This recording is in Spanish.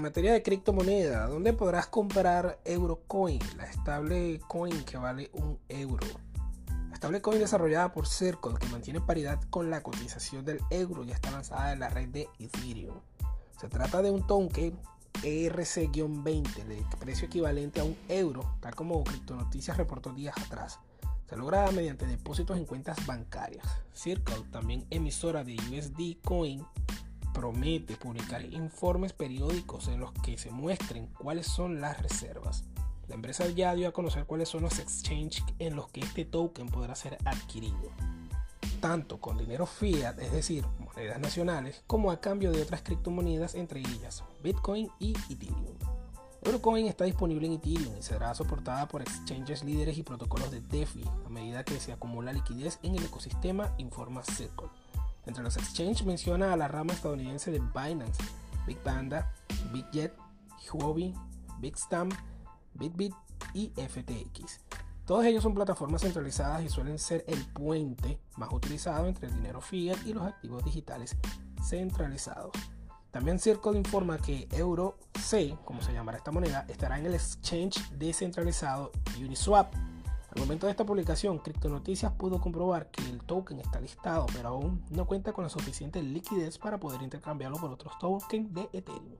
materia de criptomoneda, ¿dónde podrás comprar Eurocoin, la estable coin que vale un euro? La stablecoin desarrollada por Circle que mantiene paridad con la cotización del euro y está lanzada en la red de Ethereum. Se trata de un token ERC-20 de precio equivalente a un euro, tal como Criptonoticias reportó días atrás. Se logra mediante depósitos en cuentas bancarias. Circle, también emisora de USD Coin, promete publicar informes periódicos en los que se muestren cuáles son las reservas. La empresa ya dio a conocer cuáles son los exchanges en los que este token podrá ser adquirido, tanto con dinero fiat, es decir, monedas nacionales, como a cambio de otras criptomonedas, entre ellas Bitcoin y Ethereum. Eurocoin está disponible en Ethereum y será soportada por exchanges líderes y protocolos de DeFi a medida que se acumula liquidez en el ecosistema, informa Circle. Entre los exchanges menciona a la rama estadounidense de Binance, Big Panda, BigJet, Huobi, Bigstamp, BitBit y FTX. Todos ellos son plataformas centralizadas y suelen ser el puente más utilizado entre el dinero fiat y los activos digitales centralizados. También Circle informa que Euro C, como se llamará esta moneda, estará en el exchange descentralizado Uniswap al momento de esta publicación, Criptonoticias pudo comprobar que el token está listado, pero aún no cuenta con la suficiente liquidez para poder intercambiarlo por otros tokens de Ethereum.